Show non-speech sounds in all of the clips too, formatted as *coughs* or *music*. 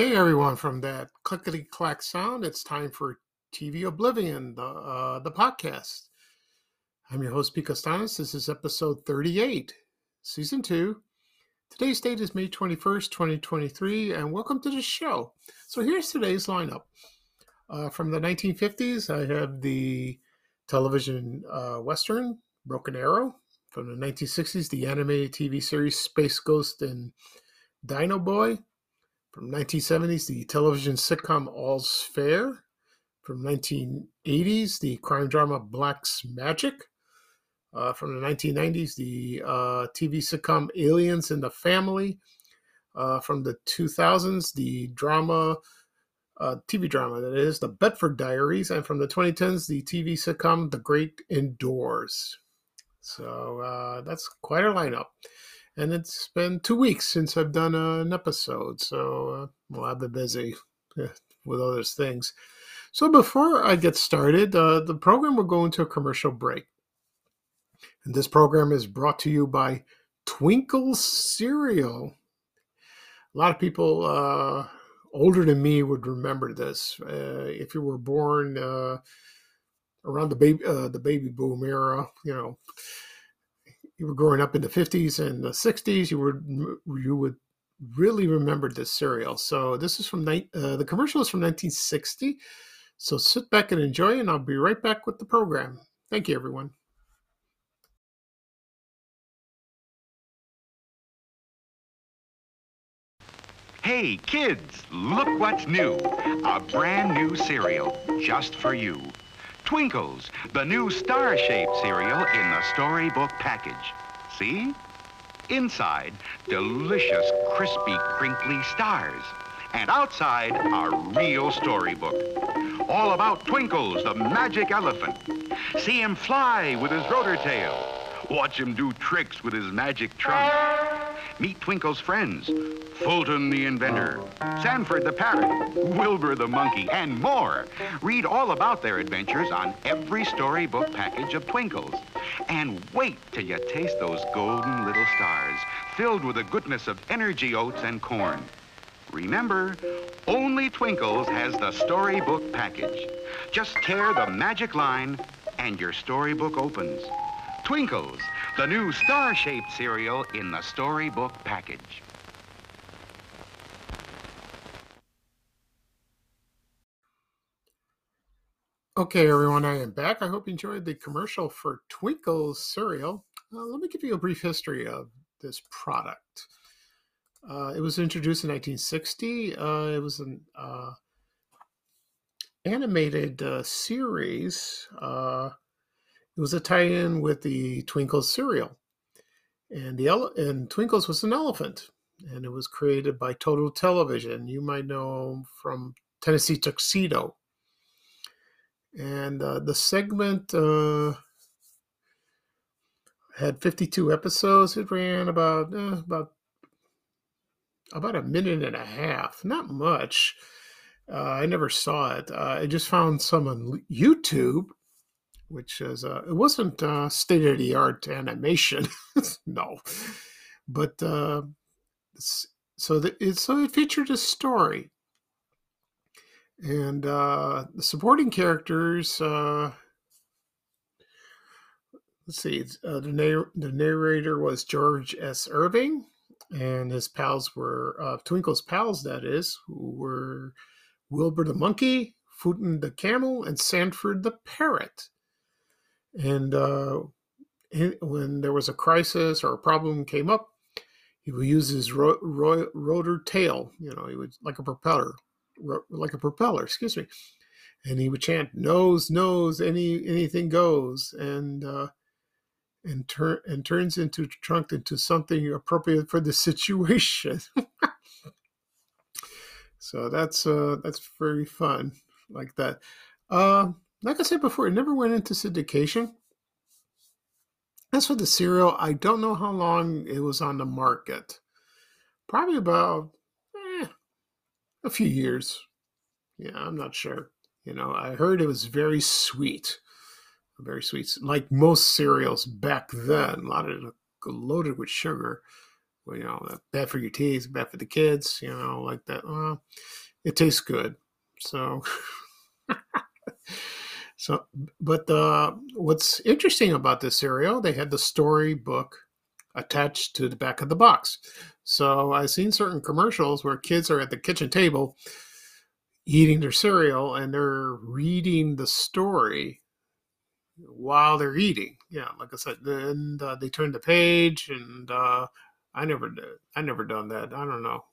Okay, everyone, from that clickety clack sound, it's time for TV Oblivion, the uh, the podcast. I'm your host, Pete Kastanes. This is episode 38, season two. Today's date is May 21st, 2023, and welcome to the show. So here's today's lineup. Uh, from the 1950s, I have the television uh, western Broken Arrow. From the 1960s, the animated TV series Space Ghost and Dino Boy. From 1970s, the television sitcom All's Fair. From 1980s, the crime drama Blacke's Magic. Uh, from the 1990s, the uh, TV sitcom Aliens in the Family. Uh, from the 2000s, the drama, uh, TV drama that is, The Bedford Diaries. And from the 2010s, the TV sitcom The Great Indoors. So uh, that's quite a lineup and it's been two weeks since I've done an episode, so uh, well, I've been busy with other things. So before I get started, uh, the program will go into a commercial break, and this program is brought to you by Twinkle Cereal. A lot of people uh, older than me would remember this. Uh, if you were born uh, around the baby uh, the baby boom era, you know you were growing up in the 50s and the 60s, you would you would really remember this cereal. So this is from uh, the commercial is from 1960. So sit back and enjoy, and I'll be right back with the program. Thank you, everyone. Hey, kids, look what's new. A brand new cereal just for you. Twinkles, the new star-shaped cereal in the storybook package. See? Inside, delicious, crispy, crinkly stars. And outside, a real storybook. All about Twinkles, the magic elephant. See him fly with his rotor tail. Watch him do tricks with his magic trunk. Meet Twinkle's friends, Fulton the inventor, Sanford the parrot, Wilbur the monkey, and more. Read all about their adventures on every storybook package of Twinkles. And wait till you taste those golden little stars, filled with the goodness of energy oats and corn. Remember, only Twinkles has the storybook package. Just tear the magic line and your storybook opens. Twinkles, the new star-shaped cereal in the storybook package. Okay, everyone, I am back. I hope you enjoyed the commercial for Twinkles cereal. Uh, let me give you a brief history of this product. Uh, it was introduced in 1960. Uh, it was an uh, animated uh, series uh, it was a tie-in with the Twinkles cereal, and the ele- and Twinkles was an elephant, and it was created by Total Television. You might know from Tennessee Tuxedo, and uh, the segment uh, had 52 episodes. It ran about uh, about about a minute and a half, not much. Uh, I never saw it. Uh, I just found some on YouTube which is uh, it wasn't uh, state of the art animation, *laughs* no, but uh, so the, it so it featured a story, and uh, the supporting characters. Uh, let's see, uh, the, narr- the narrator was George S. Irving, and his pals were uh, Twinkle's pals, that is, who were Wilbur the monkey, Fulton the camel, and Sanford the parrot. And uh, when there was a crisis or a problem came up, he would use his ro- ro- rotor tail, you know, he would like a propeller, ro- like a propeller, excuse me, and he would chant "nose, nose, any anything goes," and uh, and turn and turns into trunk into something appropriate for the *laughs* situation. so that's uh, that's very fun, like that. Uh, like I said before, it never went into syndication. As for the cereal, I don't know how long it was on the market. Probably about eh, a few years. Yeah, I'm not sure. You know, I heard it was very sweet. Very sweet. Like most cereals back then, a lot of loaded with sugar. well, you know, bad for your teeth, bad for the kids, you know, like that. It tastes good. So, *laughs* so, but uh, what's interesting about this cereal, they had the storybook attached to the back of the box. So I've seen certain commercials where kids are at the kitchen table eating their cereal and they're reading the story while they're eating. Yeah, like I said, and uh, they turn the page, and uh, I never did. I never done that. I don't know.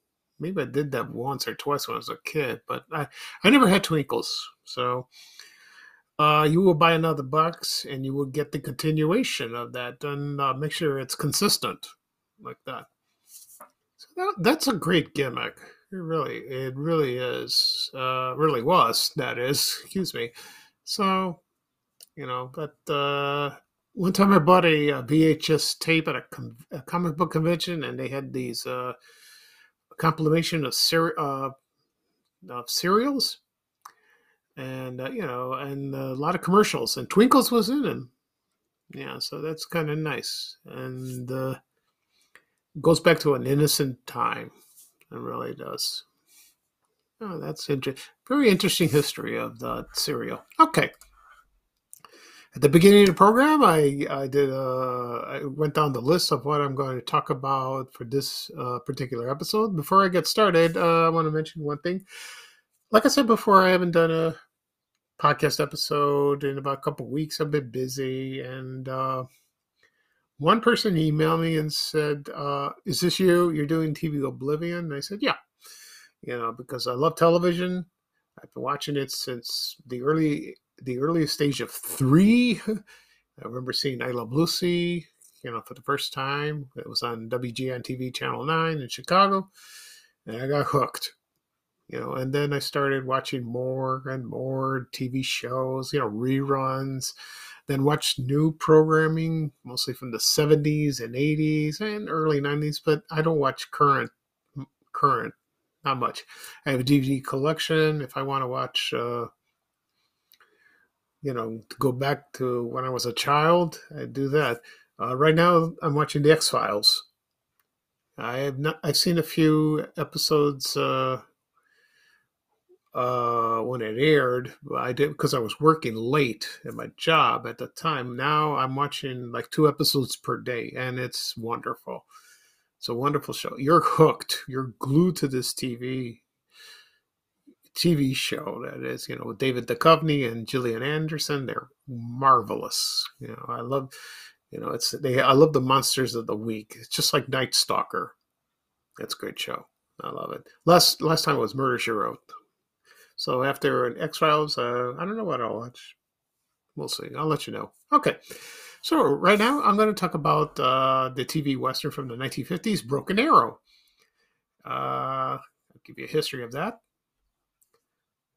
Maybe I did that once or twice when I was a kid, but I I never had twinkles. So uh, you will buy another box, and you will get the continuation of that, and uh, make sure it's consistent like that. So that, that's a great gimmick. It really, it really is. Uh, really was. That is. *laughs* Excuse me. So you know. But uh, one time I bought a, a VHS tape at a, com- a, comic book convention, and they had these uh, compilation of, cere- uh, of cereals, and uh, you know, and a lot of commercials, and Twinkles was in them. Yeah, so that's kind of nice, and uh, goes back to an innocent time. It really does. Oh, that's interesting. Very interesting history of the cereal. Okay at the beginning of the program, I I did uh, I went down the list of what I'm going to talk about for this uh, particular episode. Before I get started, uh, I want to mention one thing. Like I said before, I haven't done a podcast episode in about a couple weeks. I've been busy, and uh, one person emailed me and said, uh, "Is this you? You're doing TV Oblivion?" And I said, "Yeah." You know, because I love television. I've been watching it since the early the earliest stage of three. I remember seeing I Love Lucy, you know, for the first time. It was on WGN TV Channel 9 in Chicago. And I got hooked, you know, and then I started watching more and more TV shows, you know, reruns, then watched new programming, mostly from the 70s and 80s and early 90s, but I don't watch current, current, not much. I have a DVD collection. If I want to watch, uh, you know, go back to when I was a child, I do that. Uh, right now, I'm watching the X Files. I have not. I've seen a few episodes uh, uh, when it aired. I did because I was working late at my job at the time. Now I'm watching like two episodes per day, and it's wonderful. It's a wonderful show. You're hooked. You're glued to this TV TV show that is, you know, with David Duchovny and Gillian Anderson. They're marvelous. You know, I love, you know, it's they. I love the monsters of the week. It's just like Night Stalker. That's a great show. I love it. Last last time it was Murder She Wrote. So after X Files, uh, I don't know what I'll watch. We'll see. I'll let you know. Okay. So right now I'm going to talk about uh, the TV western from the 1950s, Broken Arrow. Uh, I'll give you a history of that.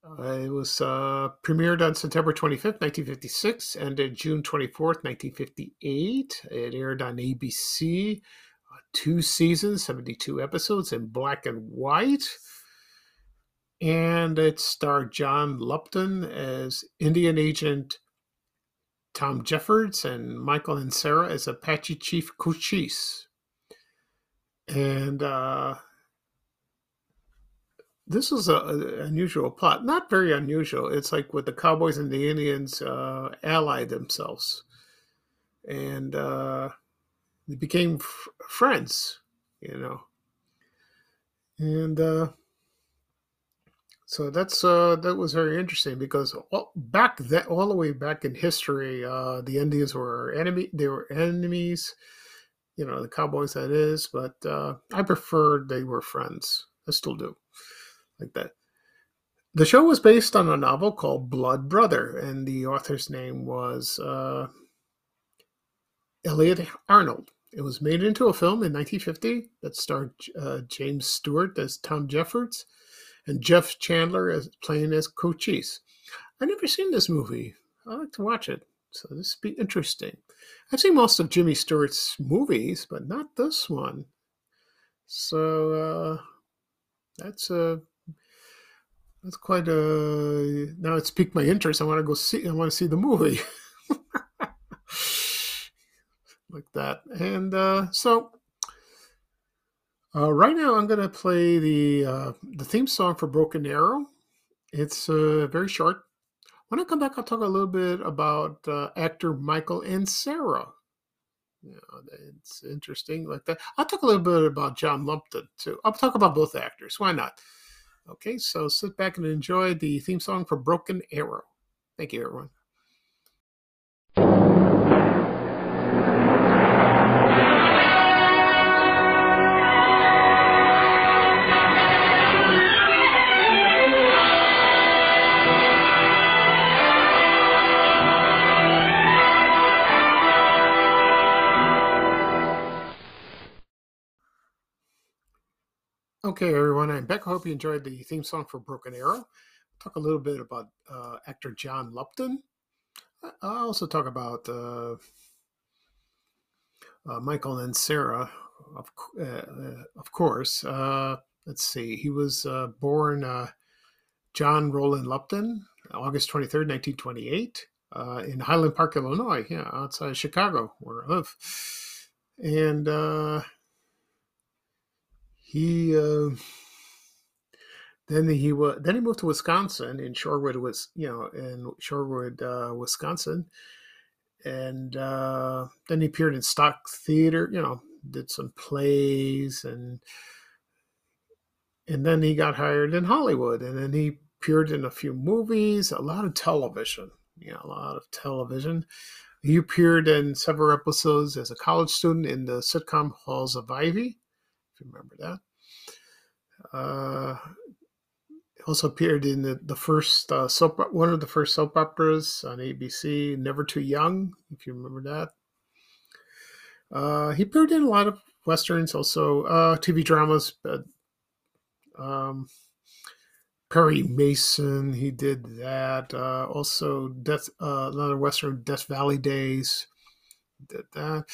Uh, it was uh, premiered on September 25th, 1956, ended June 24th, 1958. It aired on ABC, uh, two seasons, 72 episodes in black and white. And it starred John Lupton as Indian Agent Tom Jeffords and Michael Ansara as Apache Chief Cochise. And uh, this is an unusual plot. Not very unusual. It's like with the Cowboys and the Indians uh, allied themselves, and uh, they became f- friends. You know, and uh, so that's uh, that was very interesting because all, back all the way back in history, uh, the Indians were enemy. They were enemies. You know, the Cowboys that is, but uh, I preferred they were friends. I still do like that. The show was based on a novel called Blood Brother, and the author's name was uh, Elliot Arnold. It was made into a film in 1950 that starred uh, James Stewart as Tom Jeffords and Jeff Chandler as playing as Cochise. I've never seen this movie. I like to watch it, so this will be interesting. I've seen most of Jimmy Stewart's movies, but not this one. So uh, that's a that's quite a. Now it's piqued my interest. I want to go see. I want to see the movie. *laughs* like that, and uh, so Uh, right now, I'm going to play the uh, the theme song for Broken Arrow. It's uh, very short. When I come back, I'll talk a little bit about uh, actor Michael Ansara. know, it's interesting like that. I'll talk a little bit about John Lupton too. I'll talk about both actors. Why not? Okay, so sit back and enjoy the theme song for Broken Arrow. Thank you, everyone. Okay, everyone, I'm back. I hope you enjoyed the theme song for Broken Arrow. Talk a little bit about uh, actor John Lupton. I'll also talk about uh, uh, Michael Ansara, of, uh, of course. Uh, let's see, he was uh, born John Roland Lupton, August 23rd, 1928, in Highland Park, Illinois, yeah, outside Chicago, where I live. And he uh, then he was then he moved to Wisconsin in Shorewood was you know in Shorewood uh, Wisconsin. And uh, then he appeared in stock theater you know did some plays and and then he got hired in Hollywood. And then he appeared in a few movies a lot of television you know a lot of television. He appeared in several episodes as a college student in the sitcom Halls of Ivy you remember that. Uh, also appeared in the, the first uh, soap, one of the first soap operas on ABC, Never Too Young, if you remember that. Uh, he appeared in a lot of westerns, also uh, TV dramas. But, um, Perry Mason, he did that. Uh, also, Death, uh, another western, Death Valley Days, did that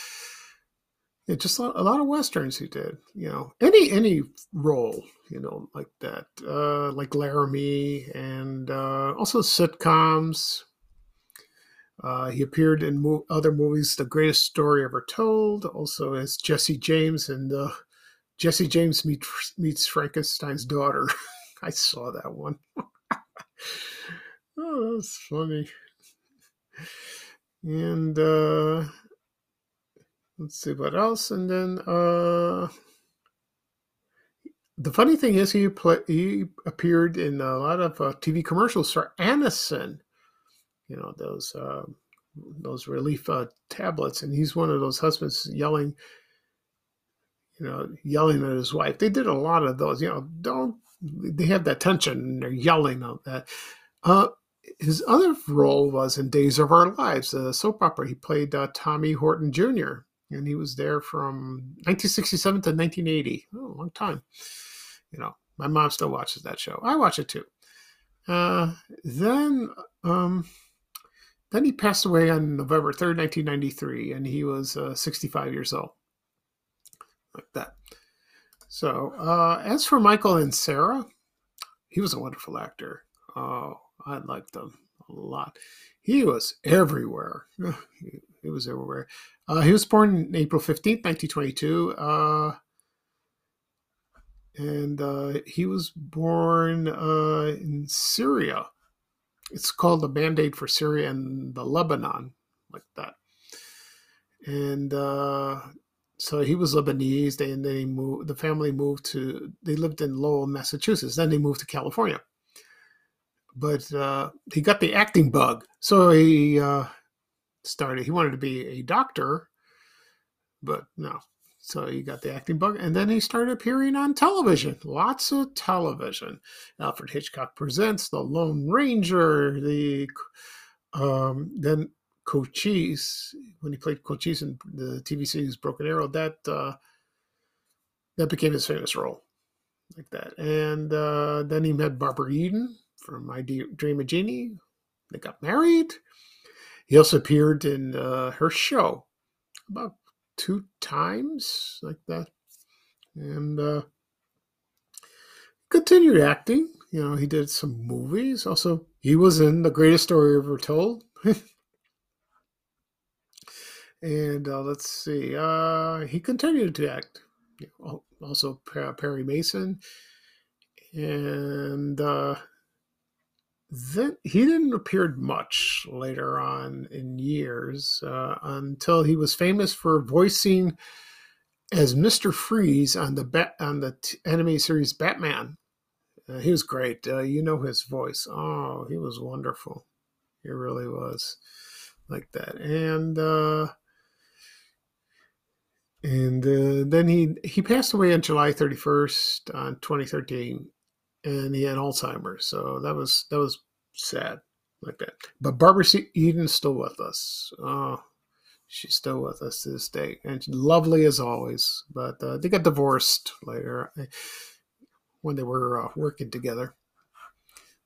yeah, just a lot of westerns he did. You know, any any role, you know, like that, uh, like Laramie, and uh, also sitcoms. Uh, he appeared in mo- other movies, The Greatest Story Ever Told, also as Jesse James and uh, Jesse James meet, meets Frankenstein's daughter. *laughs* I saw that one. *laughs* oh, that's funny. And uh, let's see what else and then uh the funny thing is he play, he appeared in a lot of uh, TV commercials for Anacin, you know those uh, those relief uh, tablets, and he's one of those husbands yelling, you know, yelling at his wife. They did a lot of those, you know. Don't they have that tension and they're yelling at that. Uh, his other role was in Days of Our Lives, a soap opera. He played uh, Tommy Horton Jr and he was there from 1967 to 1980. Oh, a long time. You know, my mom still watches that show. I watch it too. Uh, then, um, then he passed away on November 3rd, 1993, and he was uh, 65 years old. Like that. So, uh, as for Michael Ansara, he was a wonderful actor. Oh, I liked him a lot. He was everywhere. *laughs* he was everywhere. Uh, he was born April 15th, 1922. Uh, and uh, he was born uh, in Syria. It's called the Mandate for Syria and the Lebanon, like that. And uh, so he was Lebanese. They, and then he moved. The family moved to. They lived in Lowell, Massachusetts. Then they moved to California. But uh, he got the acting bug, so he started. He wanted to be a doctor, but no. So he got the acting bug, and then he started appearing on television. Lots of television. Alfred Hitchcock presents The Lone Ranger. The um, then Cochise when he played Cochise in the TV series Broken Arrow. That uh, that became his famous role, like that. And uh, then he met Barbara Eden from My Dream of Jeannie. They got married. He also appeared in uh, her show about two times, like that, and uh, continued acting. You know, he did some movies. Also, he was in The Greatest Story Ever Told. *laughs* and uh, let's see, uh, he continued to act also Perry Mason, and uh, then he didn't appear much later on in years uh, until he was famous for voicing as Mister Freeze on the bat on the t- anime series Batman. Uh, he was great. Uh, you know his voice. Oh, he was wonderful. He really was like that. And uh, and uh, then he he passed away on July 31st on 2013 and he had Alzheimer's. So that was that was sad like that. But Barbara Eden's still with us. Oh, she's still with us to this day, and lovely as always. But uh, they got divorced later when they were uh, working together.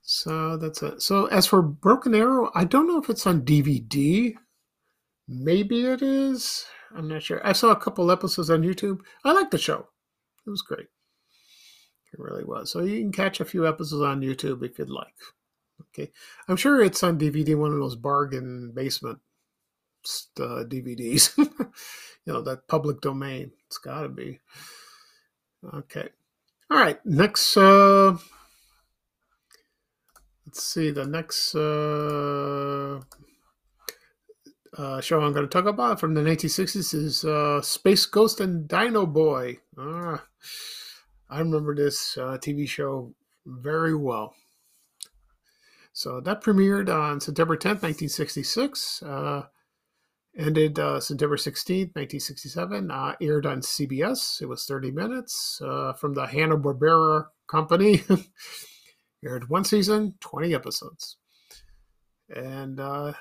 So that's it. So as for Broken Arrow, I don't know if it's on DVD. Maybe it is. I'm not sure. I saw a couple episodes on YouTube. I like the show. It was great. It really was. So you can catch a few episodes on YouTube if you'd like. Okay. I'm sure it's on DVD, one of those bargain basement uh, DVDs. *laughs* you know, that public domain. It's got to be. Okay. All right. Next. Uh, let's see. The next. Uh, uh, show I'm going to talk about from the 1960s is uh, Space Ghost and Dino Boy. Ah, I remember this uh, TV show very well. So that premiered on September 10th, 1966. Uh, ended uh, September 16th, 1967. Uh, aired on CBS. It was 30 minutes uh, from the Hanna-Barbera company. *laughs* aired one season, 20 episodes. And uh,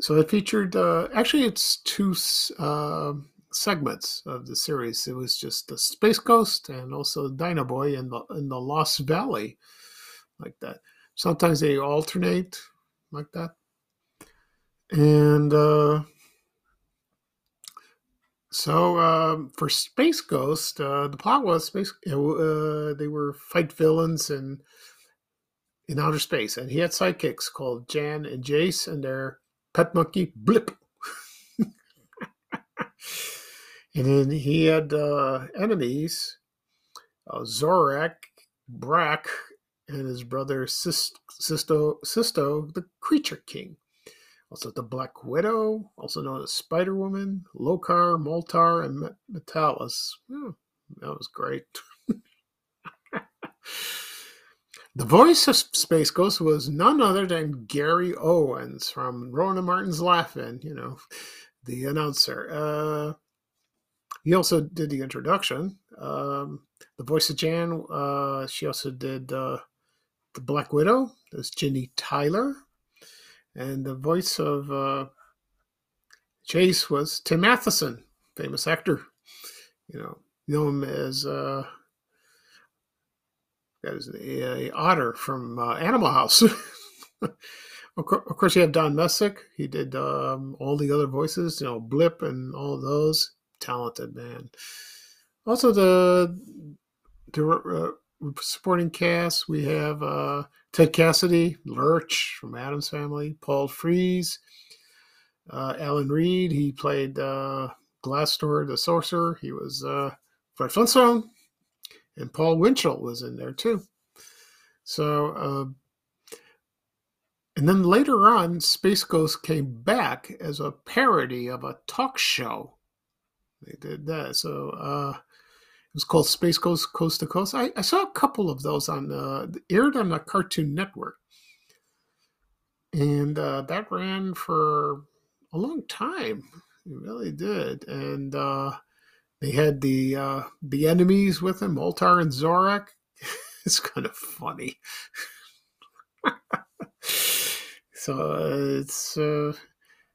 so it featured, uh, actually, it's two uh, segments of the series. It was just the Space Ghost and also Dino Boy in the, in the Lost Valley, like that. Sometimes they alternate like that. And uh, so um, for Space Ghost, uh, the plot was space. Uh, they were fight villains and in outer space, and he had sidekicks called Jan and Jace, and their pet monkey Blip. And then he had uh, enemies uh, Zorak, Brak, and his brother Sisto, Sisto, the Creature King. Also, the Black Widow, also known as Spider Woman, Lokar, Moltar, and Metalis. Oh, that was great. *laughs* The voice of Space Ghost was none other than Gary Owens from Rowan Martin's Laugh-In, you know, the announcer. Uh, he also did the introduction. Um, the voice of Jan, uh, she also did uh, the Black Widow. There's Ginny Tyler. And the voice of uh, Jace was Tim Matheson, famous actor. You know, know him as uh, that is a, otter from uh, Animal House. *laughs* of, course, you have Don Messick. He did um, all the other voices, you know, Blip and all those. Talented man. Also, the the uh, supporting cast we have uh, Ted Cassidy, Lurch from Addams Family, Paul Frees, uh, Alan Reed. He played uh, Glassdoor the Sorcerer. He was uh, Fred Flintstone and Paul Winchell was in there too. So, uh, and then later on, Space Ghost came back as a parody of a talk show. They did that. So uh, it was called Space Ghost Coast to Coast. I, I saw a couple of those on uh, aired on the Cartoon Network, and uh, that ran for a long time. It really did, and uh, they had the uh, the enemies with them, Moltar and Zorak. *laughs* it's kind of funny. *laughs* so uh, it's uh,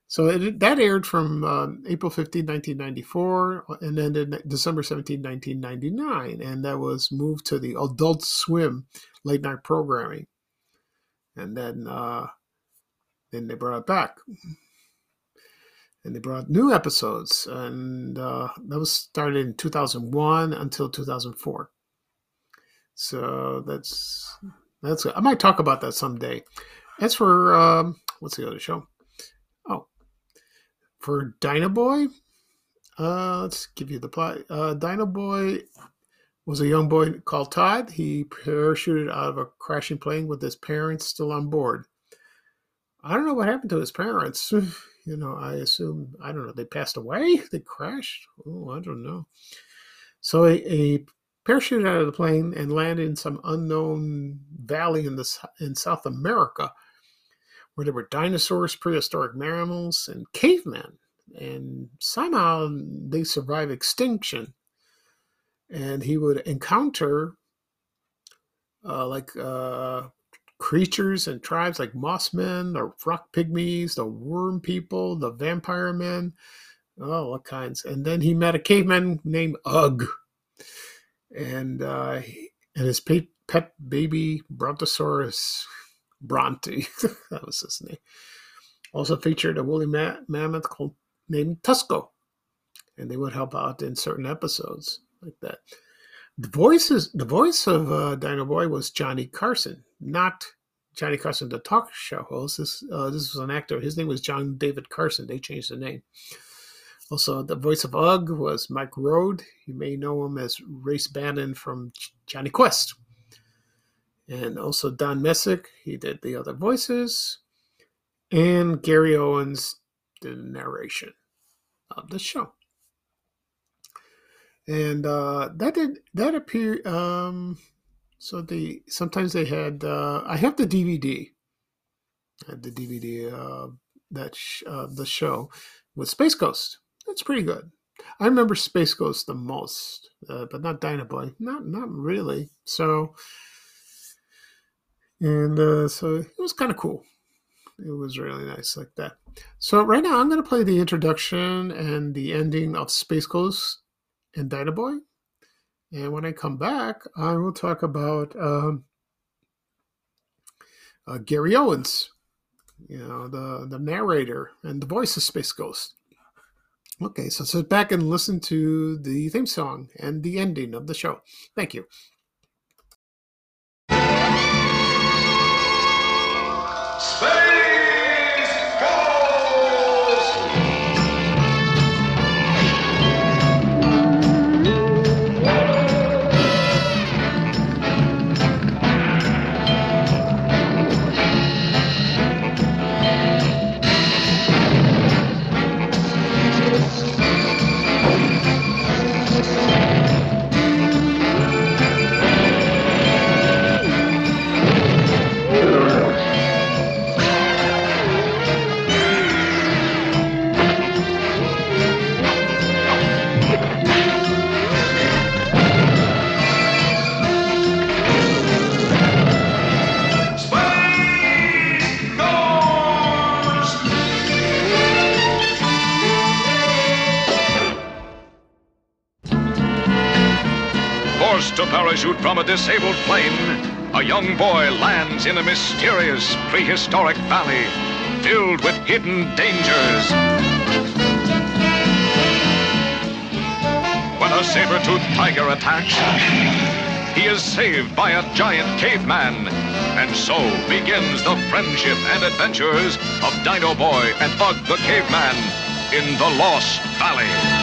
so it, that aired from um, April 15, 1994, and ended December 17, 1999, and that was moved to the Adult Swim late night programming, and then uh, then they brought it back and they brought new episodes, and uh, that was started in 2001 until 2004. So that's that's good. I might talk about that someday. As for um, what's the other show? For Dino Boy, Uh, let's give you the plot. Uh, Dino Boy was a young boy called Todd. He parachuted out of a crashing plane with his parents still on board. I don't know what happened to his parents. *laughs* you know, I assume, I don't know, they passed away? *laughs* They crashed? Oh, I don't know. So he, he parachuted out of the plane and landed in some unknown valley in, the, in South America where there were dinosaurs, prehistoric mammals, and cavemen. And somehow they survive extinction and he would encounter uh, like uh, creatures and tribes like moss men, the rock pygmies, the worm people, the vampire men, all kinds. And then he met a caveman named Ugg, and uh, and his pet baby Brontosaurus Bronte, *laughs* that was his name. Also featured a woolly ma- mammoth called named Tusko, and they would help out in certain episodes like that. The voices, the voice of uh, Dino Boy was Johnny Carson, not Johnny Carson, the talk show host. This uh, this was an actor. His name was John David Carson. They changed the name. Also, the voice of Ugg was Mike Road. You may know him as Race Bannon from Jonny Quest. And also Don Messick, he did the other voices. And Gary Owens did the narration of the show and uh, that did that appear. Um, so the sometimes they had. Uh, I have the DVD. I had the DVD uh, that sh- uh, the show with Space Ghost. That's pretty good. I remember Space Ghost the most, uh, but not Dino Boy. Not not really. So and uh, so it was kind of cool. It was really nice like that. So right now I'm going to play the introduction and the ending of Space Ghost and Dino Boy. And when I come back, I will talk about um, uh, Gary Owens, you know, the, the narrator and the voice of Space Ghost. Okay, so sit back and listen to the theme song and the ending of the show. Thank you. Spain! From a disabled plane, a young boy lands in a mysterious prehistoric valley filled with hidden dangers. When a saber-toothed tiger attacks, he is saved by a giant caveman. And so begins the friendship and adventures of Dino Boy and Ugg the Caveman in the Lost Valley.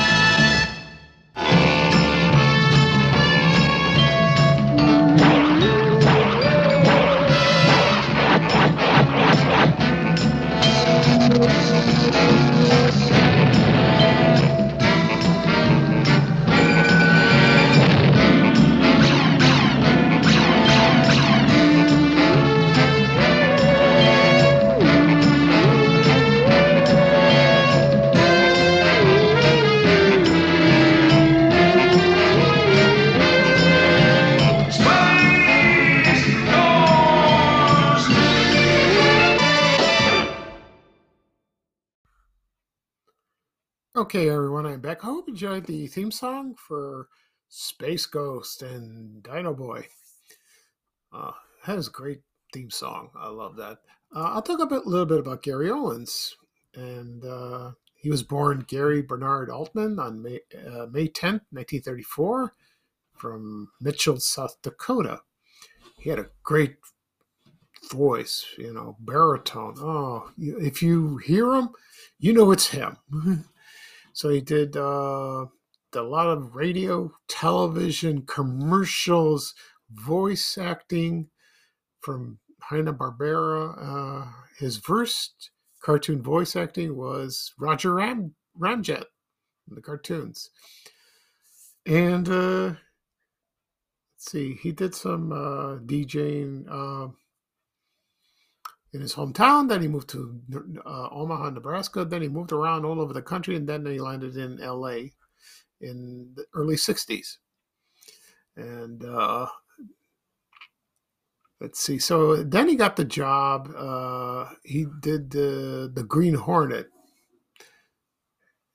Enjoyed the theme song for Space Ghost and Dino Boy. Uh, that is a great theme song. I love that. Uh, I'll talk a bit, little bit about Gary Owens. And uh, he was born Gary Bernard Altman on May, uh, May 10th, 1934, from Mitchell, South Dakota. He had a great voice, you know, baritone. Oh, if you hear him, you know it's him. *laughs* So he did uh, a lot of radio, television, commercials, voice acting from Hanna Barbera. Uh, his first cartoon voice acting was Roger Ram- Ramjet in the cartoons. And uh, let's see, he did some uh, DJing uh, in his hometown. Then he moved to uh, Omaha, Nebraska. Then he moved around all over the country, and then he landed in LA in the early 60s. And uh, let's see. So then he got the job. Uh, he did the the Green Hornet,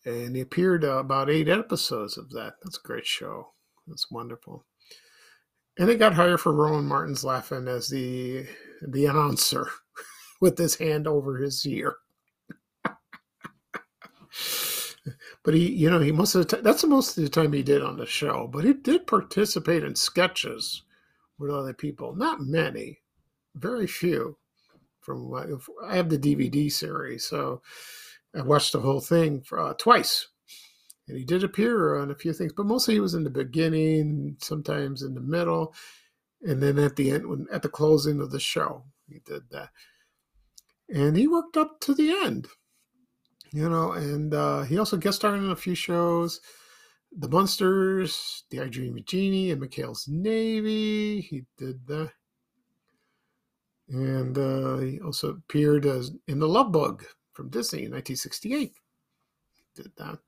and he appeared uh, about eight episodes of that. That's a great show. That's wonderful. And he got hired for Rowan Martin's Laugh-In as the the announcer with his hand over his ear. *laughs* but he, you know, he most of the time, that's the most of the time he did on the show. But he did participate in sketches with other people. Not many, very few. From I have the DVD series, so I watched the whole thing for, uh, twice. And he did appear on a few things, but mostly he was in the beginning, sometimes in the middle, and then at the end, when at the closing of the show, he did that. And he worked up to the end, you know. And uh, he also guest starred in a few shows. The Munsters, The I Dream of Jeannie, and McHale's Navy. He did that. And uh, he also appeared as in The Love Bug from Disney in 1968. Did that.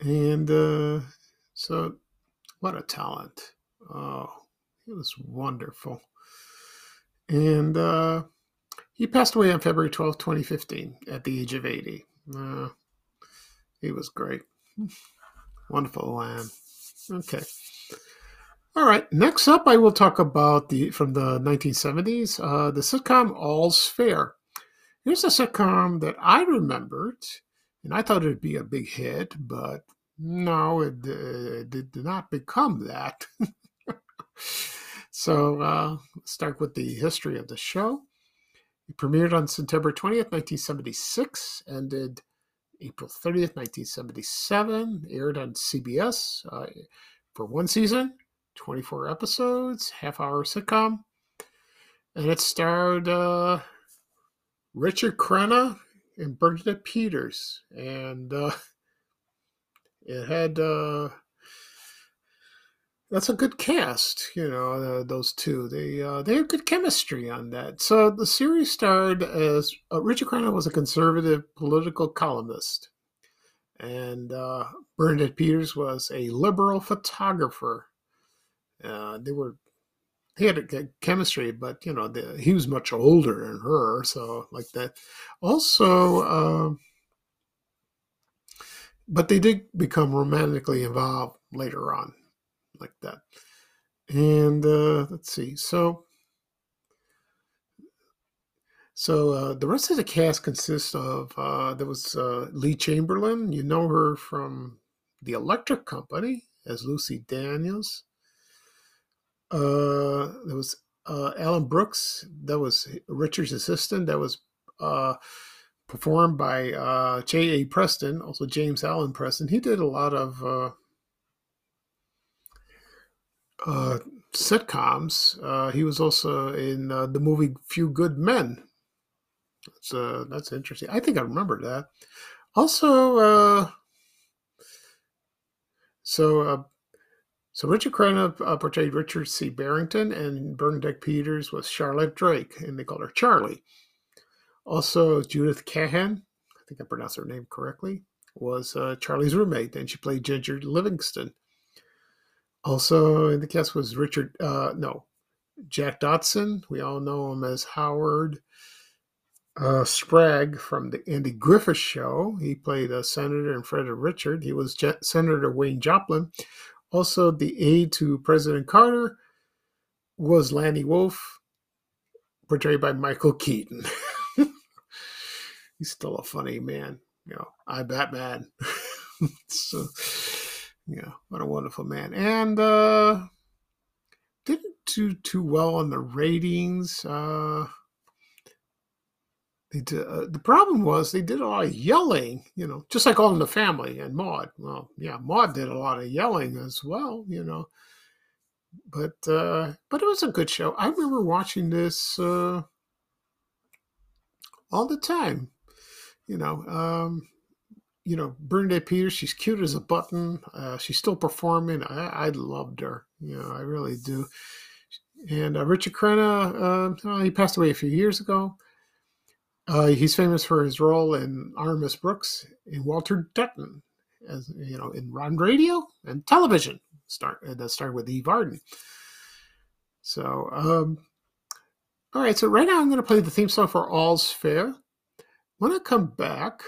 And uh, so, what a talent. Oh, it was wonderful. And uh, he passed away on February 12, 2015, at the age of 80. Uh, he was great. Wonderful lamb. Okay. All right. Next up, I will talk about the from the 1970s, uh, the sitcom All's Fair. Here's a sitcom that I remembered, and I thought it'd be a big hit, but no, it, it did not become that. *laughs* so, uh, start with the history of the show. It premiered on September 20th, 1976, ended April 30th, 1977, aired on CBS uh, for one season, 24 episodes, half hour sitcom. And it starred uh, Richard Crenna and Bernadette Peters. And uh, it had uh, that's a good cast, you know. Uh, those two, they uh, they have good chemistry on that. So the series starred as uh, Richard Crenna was a conservative political columnist, and uh, Bernadette Peters was a liberal photographer. Uh, they were he had a chemistry, but you know the, he was much older than her, so like that. Also. Um, but they did become romantically involved later on, like that. And uh, let's see. So, so uh, the rest of the cast consists of uh, there was uh, Lee Chamberlin. You know her from the Electric Company as Lucy Daniels. Uh, there was uh, Alan Brooks. That was Richard's assistant. That was performed by J.A. Preston, also James Allen Preston. He did a lot of uh, uh, sitcoms. Uh, he was also in uh, the movie Few Good Men. That's uh, that's interesting. I think I remember that. Also, so so Richard Crenna portrayed Richard C. Barrington, and Bernadette Peters was Charlotte Drake, and they called her Charlie. Also, Judith Kahan, I think I pronounced her name correctly, was uh, Charlie's roommate, and she played Ginger Livingston. Also in the cast was Richard, uh, no, Jack Dodson. We all know him as Howard uh, Sprague from the Andy Griffith Show. He played a senator and Richard. He was Je- Senator Wayne Joplin. Also, the aide to President Carter was Lanny Wolf, portrayed by Michael Keaton. *laughs* he's still a funny man. You know, I Batman. *laughs* so, yeah, what a wonderful man. And uh didn't do too well on the ratings. Uh they did, uh, the problem was they did a lot of yelling, you know, just like All in the Family and Maude. Well, yeah, Maude did a lot of yelling as well, you know. But uh, but it was a good show. I remember watching this uh, all the time. You know, um, you know, Bernadette Peters. She's cute as a button. Uh, she's still performing. I, I loved her. You know, I really do. And uh, Richard Crenna, uh, he passed away a few years ago. Uh, he's famous for his role in Our Miss Brooks in Walter Denton, as you know, in on radio and television. Start uh, that started with Eve Arden. So, um, all right. So right now I'm going to play the theme song for All's Fair. When I come back,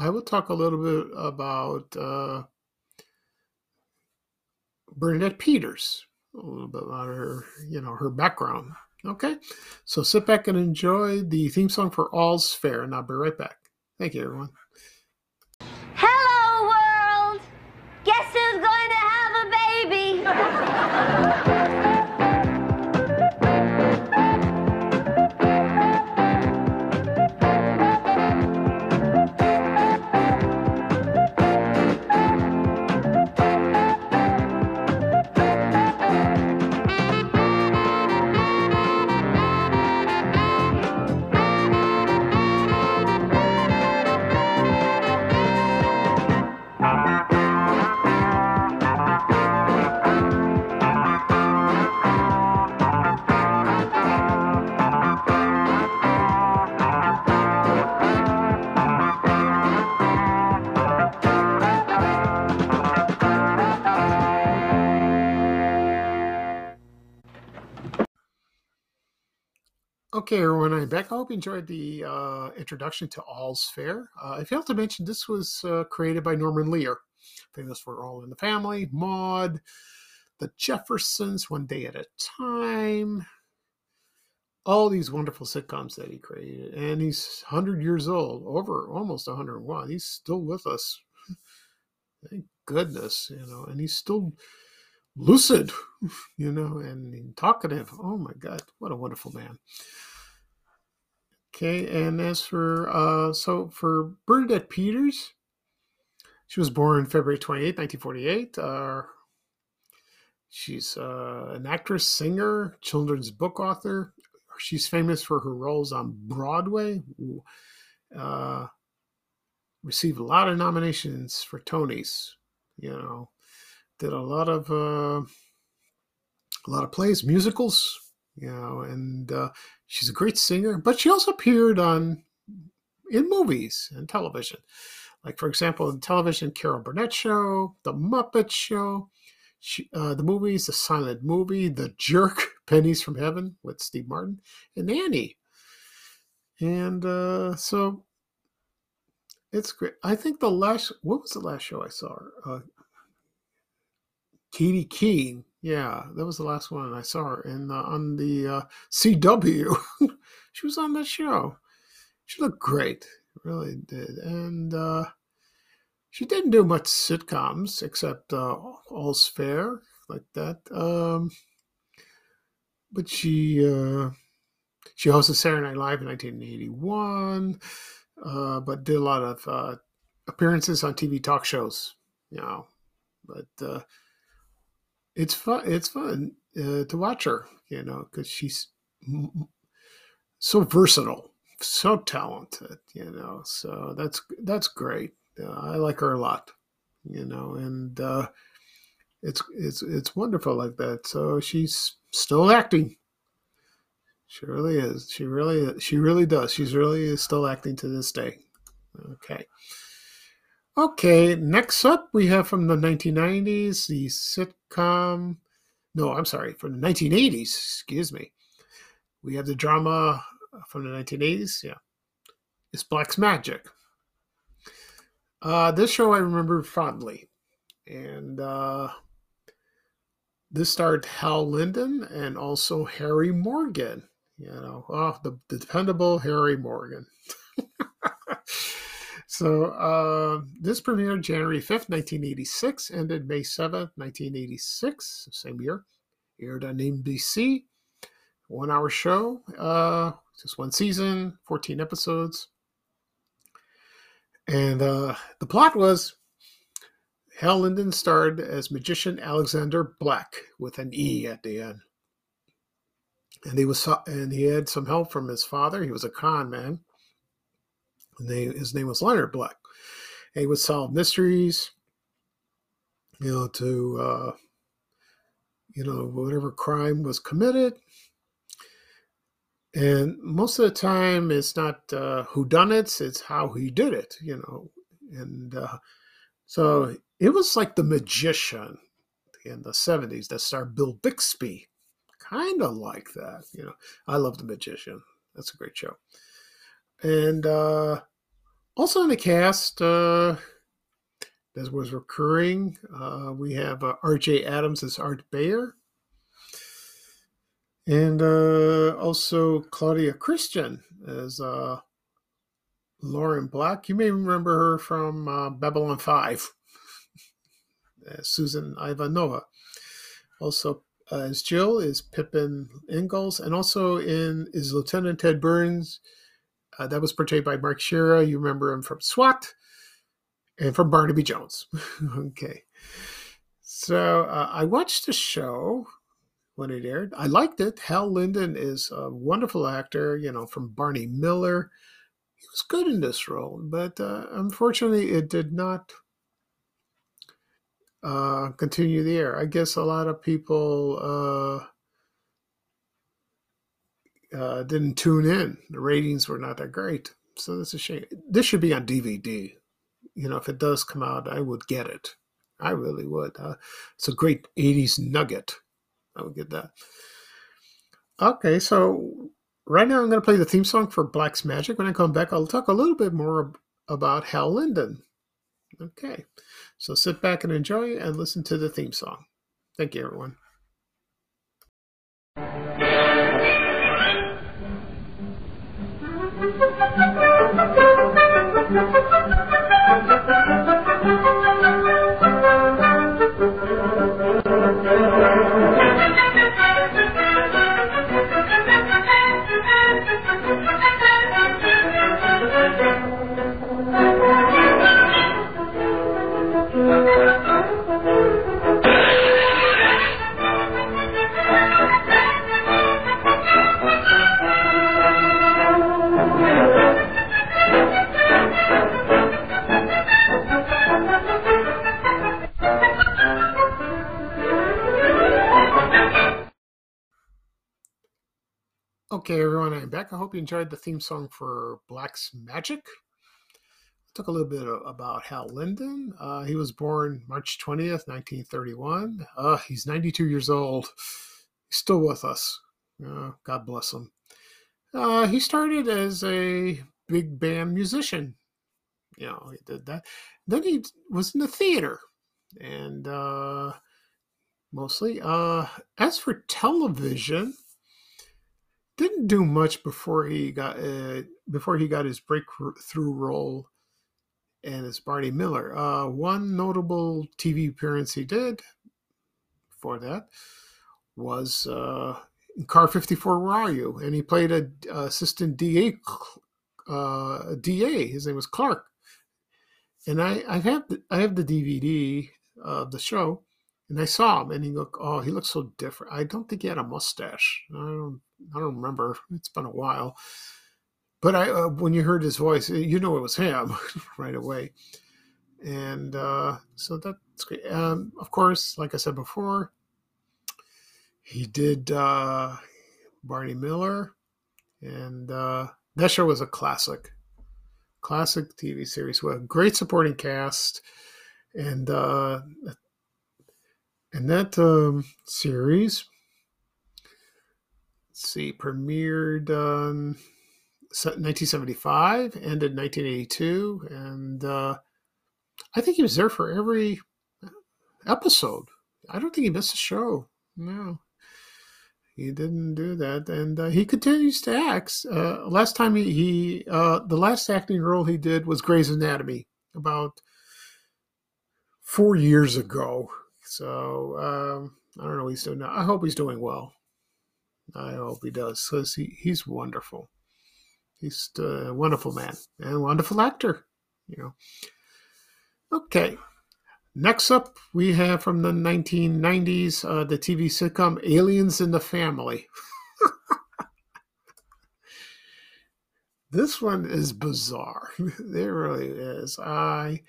I will talk a little bit about uh, Bernadette Peters, a little bit about her, you know, her background. Okay, so sit back and enjoy the theme song for All's Fair, and I'll be right back. Thank you, everyone. Hello, world! Guess who's going to have a baby? *laughs* Okay, everyone, I'm back. I hope you enjoyed the uh, introduction to All's Fair. Uh, I failed to mention this was uh, created by Norman Lear, famous for All in the Family, Maude, The Jeffersons, One Day at a Time, all these wonderful sitcoms that he created. And he's 100 years old, over almost 101. He's still with us. Thank goodness, you know, and he's still lucid, you know, and talkative. Oh my God, what a wonderful man. Okay, and as for uh, so for Bernadette Peters, she was born February 28, 1948. Uh, she's uh, an actress, singer, children's book author. She's famous for her roles on Broadway. Uh, received a lot of nominations for Tonys. You know, did a lot of uh, a lot of plays, musicals you know, and uh, she's a great singer. But she also appeared on in movies and television, like for example, in television, Carol Burnett Show, The Muppet Show, she, uh, the movies, The Silent Movie, The Jerk, *laughs* Pennies from Heaven with Steve Martin, and Annie. And uh, so it's great. I think the last, what was the last show I saw her? Uh, Katy Keene yeah, that was the last one I saw her in uh, on the uh, CW. *laughs* she was on that show. She looked great, really did, and uh, she didn't do much sitcoms except uh, All's Fair like that. Um, but she uh, she hosted Saturday Night Live in 1981, uh, but did a lot of appearances on TV talk shows. You know, but it's fun. It's fun uh, to watch her, you know, because she's so versatile, so talented, you know. So that's that's great. Uh, I like her a lot, you know, and uh, it's it's it's wonderful like that. So she's still acting. She really is. She really she really does. She's really still acting to this day. Okay. Okay, next up we have from the 1990s the sitcom. No, I'm sorry, from the 1980s. Excuse me. We have the drama from the 1980s. Yeah, it's Blacke's Magic. Uh, this show I remember fondly, and uh, this starred Hal Linden and also Harry Morgan. You know, oh, the, the dependable Harry Morgan. *laughs* So uh, this premiered January 5th, 1986, ended May 7th, 1986, same year. Aired on NBC, one hour show. Uh, just one season, 14 episodes. And uh, the plot was Hal Linden starred as magician Alexander Blacke with an E at the end. And he was and he had some help from his father. He was a con man. They, his name was Leonard Blacke. And he would solve mysteries, you know, to uh, you know whatever crime was committed. And most of the time, it's not uh, who done it; it's how he did it. You know, and uh, so it was like the magician in the 70s that starred Bill Bixby. Kind of like that. You know, I love the magician. That's a great show. And uh, also in the cast, uh, that was recurring, uh, we have uh, R.J. Adams as Art Bayer. And uh, also Claudia Christian as uh, Lauren Blacke. You may remember her from uh, Babylon 5. *laughs* Uh, Susan Ivanova. Also, uh, as Jill is Pippin Ingalls, and also in is Lieutenant Ted Burns. Uh, that was portrayed by Mark Shera. You remember him from SWAT and from Barnaby Jones. *laughs* okay. So uh, I watched the show when it aired. I liked it. Hal Linden is a wonderful actor, you know, from Barney Miller. He was good in this role, but uh, unfortunately, it did not uh, continue the air. I guess a lot of people uh, didn't tune in. The ratings were not that great, so that's a shame. This should be on DVD. You know, if it does come out, I would get it. I really would. Uh, it's a great '80s nugget. I would get that. Okay, so right now I'm going to play the theme song for Blacke's Magic. When I come back, I'll talk a little bit more about Hal Linden. Okay. So sit back and enjoy and listen to the theme song. Thank you, everyone. Hope you enjoyed the theme song for Blacke's Magic. I talk a little bit about Hal Linden. Uh, he was born March 20th, 1931. Uh, he's 92 years old. He's still with us. Uh, God bless him. Uh, he started as a big band musician. You know, he did that. Then he was in the theater and uh, mostly. Uh, as for television, didn't do much before he got uh, before he got his breakthrough role and as Barney Miller. Uh, one notable TV appearance he did before that was uh, in Car 54 Where Are You? And he played a assistant DA uh, DA. His name was Clark. And I, I have the, I have the DVD of the show, and I saw him, and he looked oh he looks so different. I don't think he had a mustache. I don't I don't remember. It's been a while. But I, uh, when you heard his voice, you know it was him *laughs* right away. And uh, so that's great. Um, of course, like I said before, he did uh, Barney Miller, and uh, that show was a classic, classic TV series with a great supporting cast, and uh, and that um, series let's see, premiered um, 1975, ended 1982, and uh, I think he was there for every episode. I don't think he missed a show. No, he didn't do that, and uh, he continues to act. Uh, last time he, he uh, the last acting role he did was Grey's Anatomy about four years ago. So um, I don't know. He's doing. I hope he's doing well. I hope he does because he, he's wonderful. He's a wonderful man and a wonderful actor, you know. Okay. Next up, we have from the 1990s uh, the TV sitcom Aliens in the Family. *laughs* this one is bizarre. *laughs* it really is. I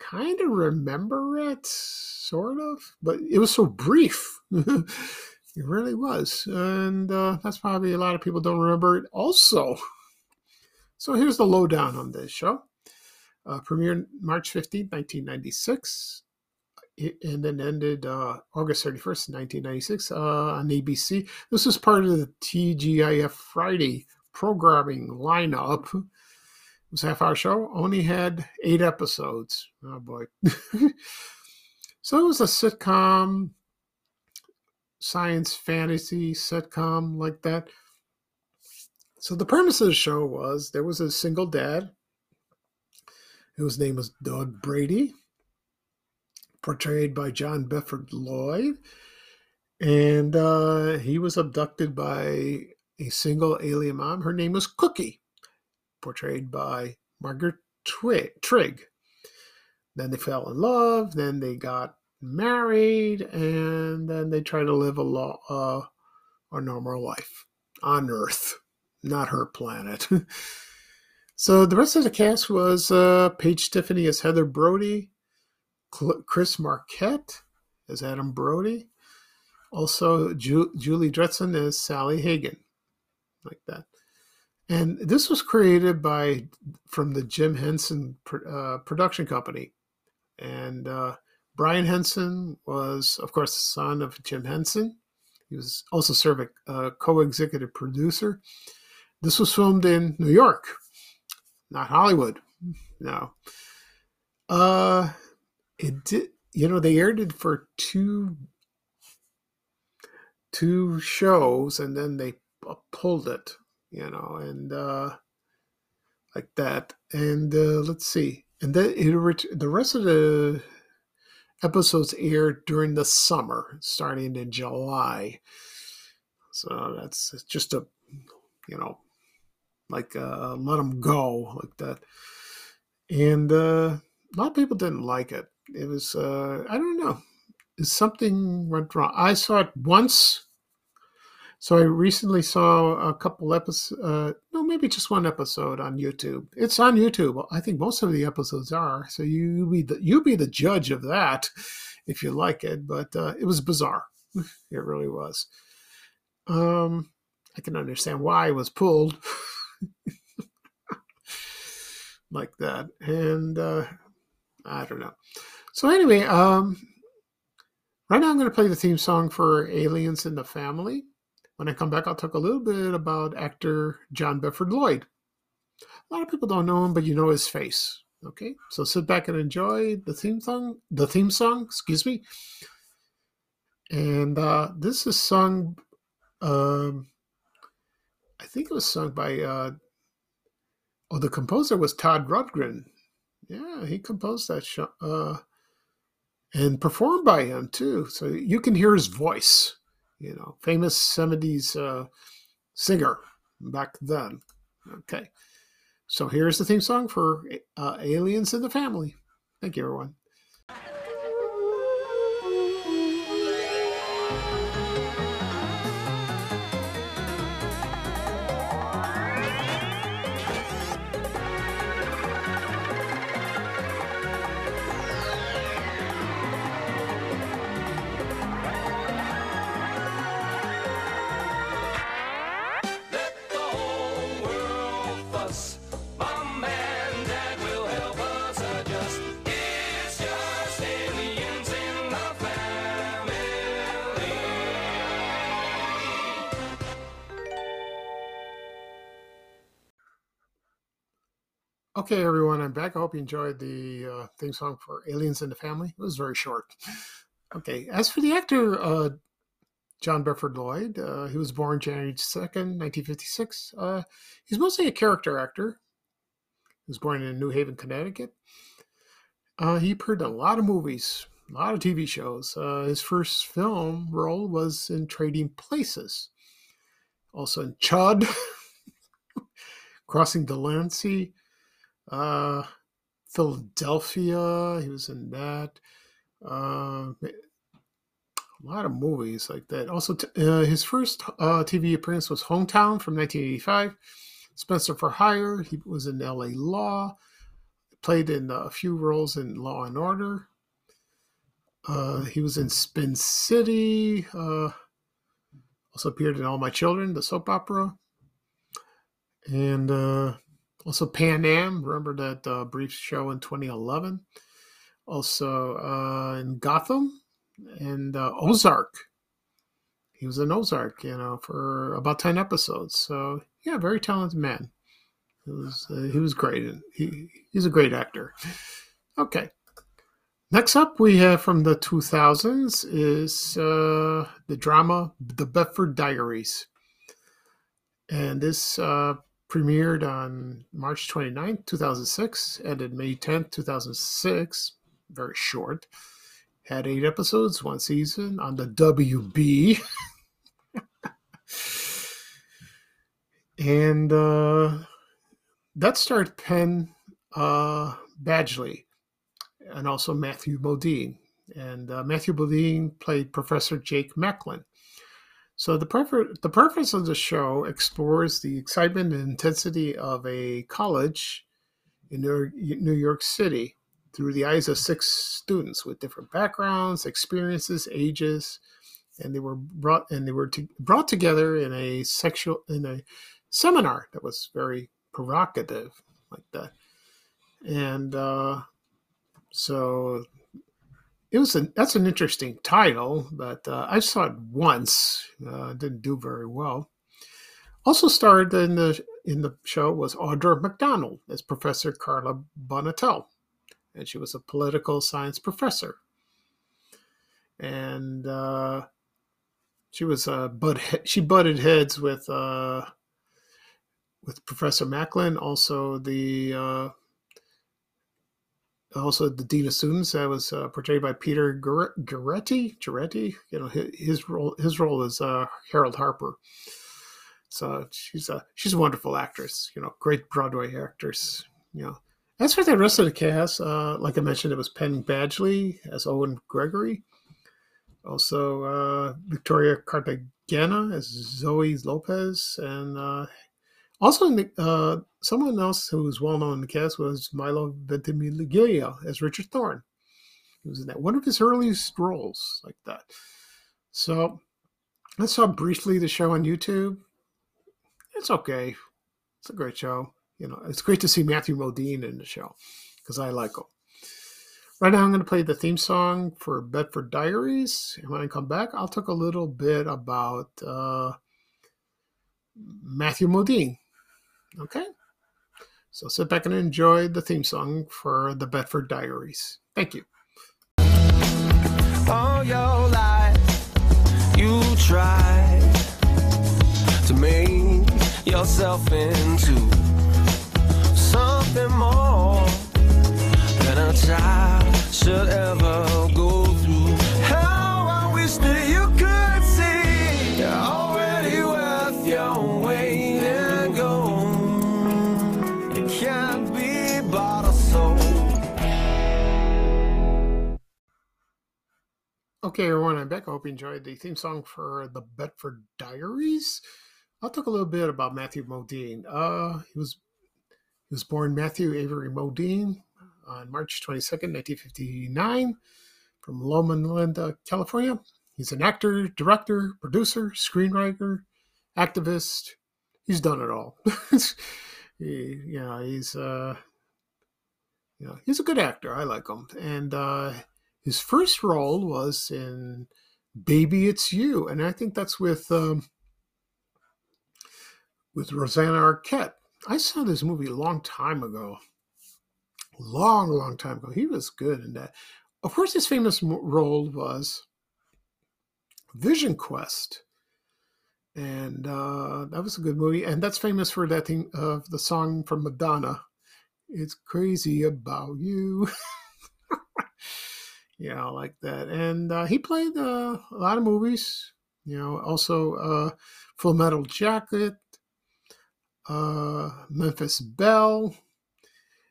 kind of remember it, sort of, but it was so brief. *laughs* it really was. And uh, that's probably a lot of people don't remember it also. *laughs* So here's the lowdown on this show. Uh, premiered March 15, 1996, and then ended uh, August 31st, 1996 uh, on ABC. This was part of the TGIF Friday programming lineup. It was a half hour show, only had eight episodes. Oh boy. *laughs* so it was a sitcom, science fantasy sitcom like that. So the premise of the show was there was a single dad whose name was Doug Brody, portrayed by John Bedford Lloyd. And uh, he was abducted by a single alien mom. Her name was Cookie, portrayed by Margaret Trigg. Then they fell in love. Then they got married, and then they try to live a, lo- uh, a normal life on Earth not her planet. *laughs* so the rest of the cast was uh, Paige Tiffany as Heather Brody, Chris Marquette as Adam Brody, also Ju- Julie Dretzin as Sally Hagen, like that. And this was created by from the Jim Henson uh, production company, and uh, Brian Henson was, of course, the son of Jim Henson. He was also serving uh, co-executive producer this was filmed in New York, not Hollywood. No. Uh, it did. You know, they aired it for two two shows, and then they pulled it. You know, and uh, like that. And uh, let's see. And then it, the rest of the episodes aired during the summer, starting in July. So that's just a, you know, like uh, let them go like that. And uh, a lot of people didn't like it. It was uh, I don't know, something went wrong. I saw it once. So I recently saw a couple episodes, uh, no, maybe just one episode on YouTube. It's on YouTube. I think most of the episodes are. So you be the you be the judge of that if you like it. But uh, it was bizarre. *laughs* It really was. Um, I can understand why it was pulled. *laughs* like that. And uh, I don't know. So anyway, um, right now I'm going to play the theme song for Aliens in the Family. When I come back, I'll talk a little bit about actor John Bedford Lloyd. A lot of people don't know him, but you know his face. Okay, so sit back and enjoy the theme song. The theme song, excuse me. And uh, this is sung. Um, I think it was sung by uh, Oh, the composer was Todd Rundgren. Yeah, he composed that show, uh, and performed by him too. So you can hear his voice. You know, famous '70s uh, singer back then. Okay, so here's the theme song for uh, Aliens in the Family. Thank you, everyone. Okay, everyone, I'm back. I hope you enjoyed the uh, theme song for Aliens in the Family. It was very short. Okay, as for the actor, uh, John Bedford Lloyd, uh, he was born January 2nd, 1956. Uh, he's mostly a character actor. He was born in New Haven, Connecticut. Uh, he appeared in a lot of movies, a lot of TV shows. Uh, his first film role was in Trading Places, also in Chud. *laughs* Crossing Delancey, uh, Philadelphia. He was in that. Uh, a lot of movies like that. Also, t- uh, his first uh, TV appearance was Hometown from 1985. Spenser for Hire. He was in L.A. Law. Played in a few roles in Law and Order. Uh, he was in Spin City. Uh, also appeared in All My Children, the soap opera. And uh, also Pan Am. Remember that uh, brief show in 2011? Also uh, in Gotham and uh, Ozark. He was in Ozark, you know, for about 10 episodes. So, yeah, very talented man. He was, uh, he was great. He, he's a great actor. Okay. Next up, we have from the 2000s is uh, the drama The Bedford Diaries. And this uh, premiered on March 29, 2006, ended May 10, 2006. Very short. Had eight episodes, one season on the WB. *laughs* and uh, that starred Penn uh, Badgley and also Matthew Modine. And uh, Matthew Modine played Professor Jake Macklin. So the, prefer- the purpose of the show explores the excitement and intensity of a college in New York City through the eyes of six students with different backgrounds, experiences, ages, and they were brought and they were to, brought together in a sexual in a seminar that was very provocative like that. And uh, so it was an that's an interesting title, but uh, I saw it once. Uh, didn't do very well. Also starred in the in the show was Audra McDonald as Professor Carla Bonnetell, and she was a political science professor. And uh, she was uh, but she butted heads with uh, with Professor Macklin, also the uh, also the dean of students that was uh, portrayed by Peter Gerety. Gerety, you know, his, role his role is uh, Harold Harper. So she's a she's a wonderful actress. You know, great Broadway actress. You know, as for the rest of the cast, uh, like I mentioned, it was Penn Badgley as Owen Gregory. Also, uh, Victoria Cartagena as Zoe Lopez, and also, uh, someone else who was well known in the cast was Milo Ventimiglia as Richard Thorne. He was in that one of his earliest roles, like that. So, I saw briefly the show on YouTube. It's okay. It's a great show. You know, it's great to see Matthew Modine in the show because I like him. Right now, I'm going to play the theme song for Bedford Diaries. And when I come back, I'll talk a little bit about uh, Matthew Modine Okay? So sit back and enjoy the theme song for the Bedford Diaries. Thank you. All your life, you to make yourself into something more than a child should ever go Okay, everyone, I'm back. I hope you enjoyed the theme song for the Bedford Diaries. I'll talk a little bit about Matthew Modine. Uh, he was he was born Matthew Avery Modine on March 22nd, 1959, from Loma Linda, California. He's an actor, director, producer, screenwriter, activist. He's done it all. *laughs* he, know, he's uh, you know, he's a good actor. I like him, and uh, his first role was in Baby It's You, and I think that's with um, with Rosanna Arquette. I saw this movie a long time ago, long, long time ago. He was good in that. Of course, his famous role was Vision Quest, and uh, that was a good movie. And that's famous for that thing of the song from Madonna. It's crazy about you. *laughs* you know, like that. And uh, he played uh, a lot of movies, you know, also uh, Full Metal Jacket, uh, Memphis Belle.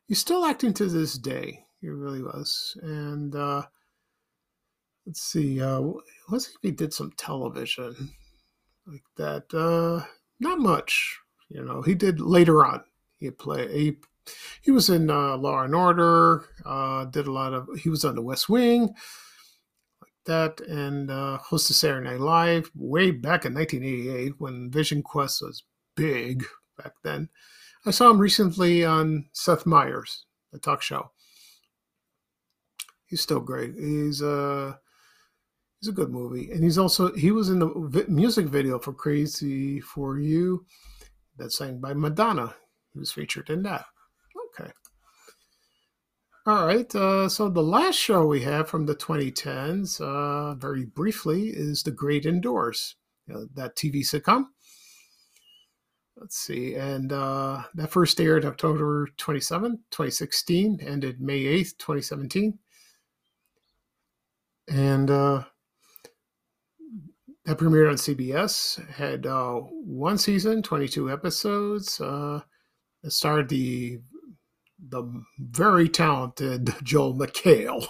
He's still acting to this day. He really was. And uh, let's see, uh, let's see if he did some television like that. Not much, you know. He did later on. He played. He, he was in uh, Law and Order. Uh, did a lot of. He was on The West Wing, like that, and uh, hosted Saturday Night Live way back in 1988 when Vision Quest was big back then. I saw him recently on Seth Meyers, the talk show. He's still great. He's uh he's a good movie, and he's also he was in the music video for "Crazy for You," that's sang by Madonna. He was featured in that. All right. Uh, so the last show we have from the 2010s, uh, very briefly, is The Great Indoors, know, that TV sitcom. Let's see. And uh, that first aired October 27, 2016, ended May 8th, 2017. And uh, that premiered on CBS, had uh, one season, 22 episodes. Uh, it starred the the very talented *laughs* Joel McHale.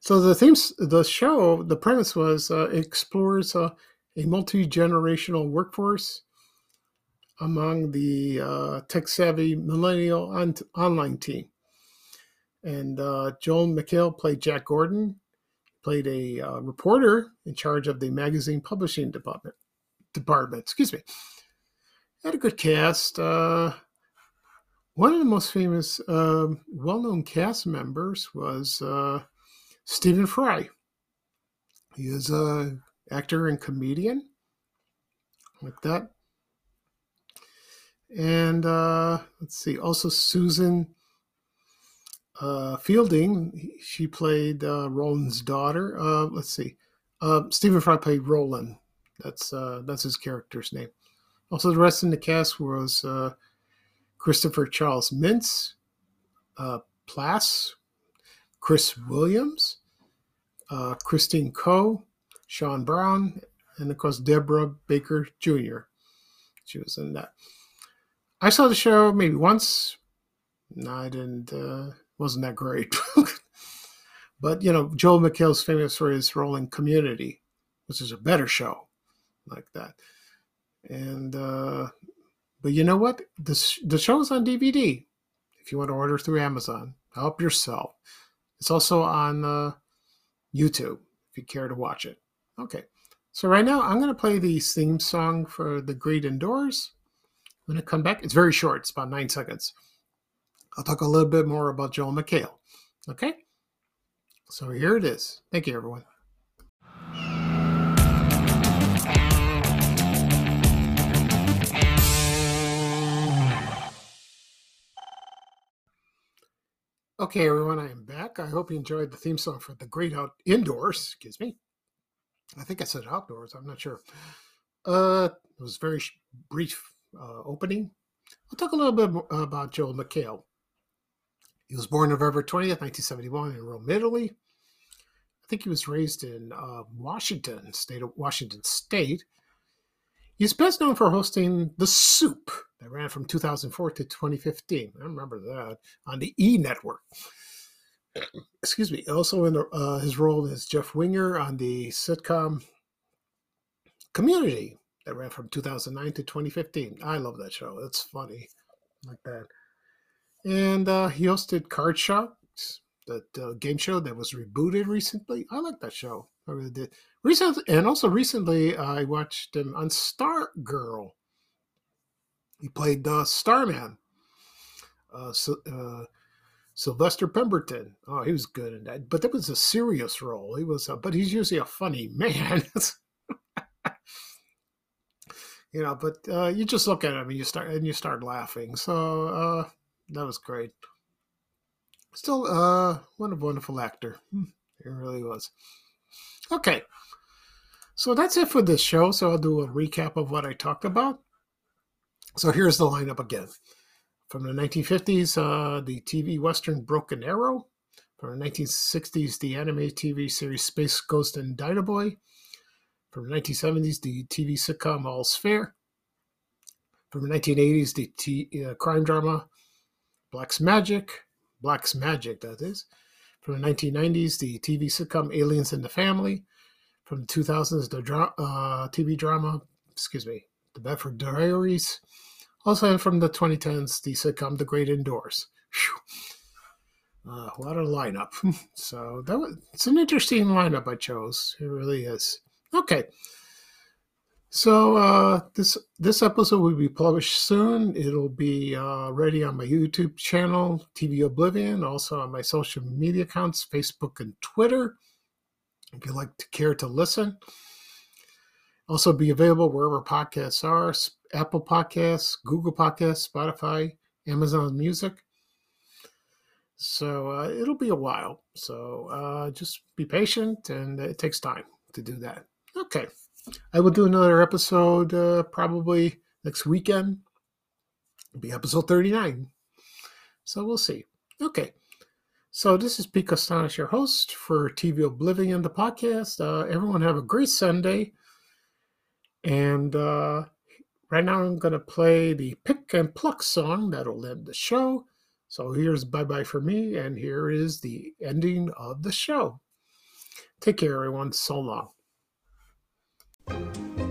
so the themes, the show, the premise was uh, explores uh, a multi generational workforce among the uh, tech savvy millennial on- online team. And uh, Joel McHale played Jack Gordon, played a uh, reporter in charge of the magazine publishing department. Department, excuse me. Had a good cast. Uh, one of the most famous, um well-known cast members was uh, Stephen Fry. He is a actor and comedian, like that. And uh, let's see, also Susan uh, Fielding. She played uh, Roland's daughter. Uh, let's see, uh, Stephen Fry played Roland. That's uh, that's his character's name. Also, the rest in the cast was uh, Christopher Charles Mintz, uh, Plasse, Chris Williams, uh, Christine Ko, Shaun Brown, and of course Deborah Baker Jr. She was in that. I saw the show maybe once. No, I didn't. Uh, wasn't that great. *laughs* but you know, Joel McHale's famous for his role in Community, which is a better show like that. And uh, but you know what? This the show is on DVD. If you want to order through Amazon, help yourself. It's also on uh, YouTube if you care to watch it. Okay. So right now I'm going to play the theme song for The Great Indoors. I'm going to come back. It's very short. It's about nine seconds. I'll talk a little bit more about Joel McHale. Okay. So here it is. Thank you, everyone. Okay, everyone, I am back. I hope you enjoyed the theme song for the Great Out Indoors. Excuse me. I think I said outdoors. I'm not sure. Uh, it was very brief uh, opening. I'll talk a little bit about Joel McHale. He was born November 20th, 1971, in Rome, Italy. I think he was raised in uh, Washington, state of Washington State. He's best known for hosting The Soup that ran from 2004 to 2015. I remember that on the E Network. *coughs* Excuse me. Also, in uh, his role as Jeff Winger on the sitcom Community that ran from 2009 to 2015. I love that show. It's funny, like that. And uh, he hosted Card Sharks, that uh, game show that was rebooted recently. I like that show. I really did. Recently, and also recently, I watched him on Star Girl. He played uh, Starman. Uh, uh, Sylvester Pemberton. Oh, he was good in that, but that was a serious role. He was, but he's usually a funny *laughs* man. you know, but uh, you just look at him and you start and you start laughing. So uh, that was great. Still, uh, what a wonderful actor. Hmm, He really was. Okay, so that's it for this show. So I'll do a recap of what I talked about. So here's the lineup again. From the 1950s, uh, the TV Western Broken Arrow. From the 1960s, the anime TV series Space Ghost and Dino Boy. From the 1970s, the TV sitcom All's Fair. From the 1980s, the t- uh, crime drama Blacke's Magic. Blacke's Magic, that is. From the 1990s, the TV sitcom Aliens in the Family. From the 2000s, the dra- uh, TV drama, excuse me, The Bedford Diaries. Also from the 2010s, the sitcom The Great Indoors. Uh, what a lineup. *laughs* so that was, it's an interesting lineup I chose. It really is. Okay. So uh, this this episode will be published soon. It'll be uh, ready on my YouTube channel, TV Oblivion, also on my social media accounts, Facebook and Twitter. If you'd like to care to listen, also be available wherever podcasts are: Apple Podcasts, Google Podcasts, Spotify, Amazon Music. So uh, it'll be a while. So uh, just be patient, and it takes time to do that. Okay. I will do another episode uh, probably next weekend. It'll be episode 39. So we'll see. Okay. So this is Pete Kastanes, your host for TV Oblivion, the podcast. Uh, everyone have a great Sunday. And uh, right now I'm going to play the Pick and Pluck song that'll end the show. So here's bye bye for me, and here is the ending of the show. Take care, everyone. So long. Thank you.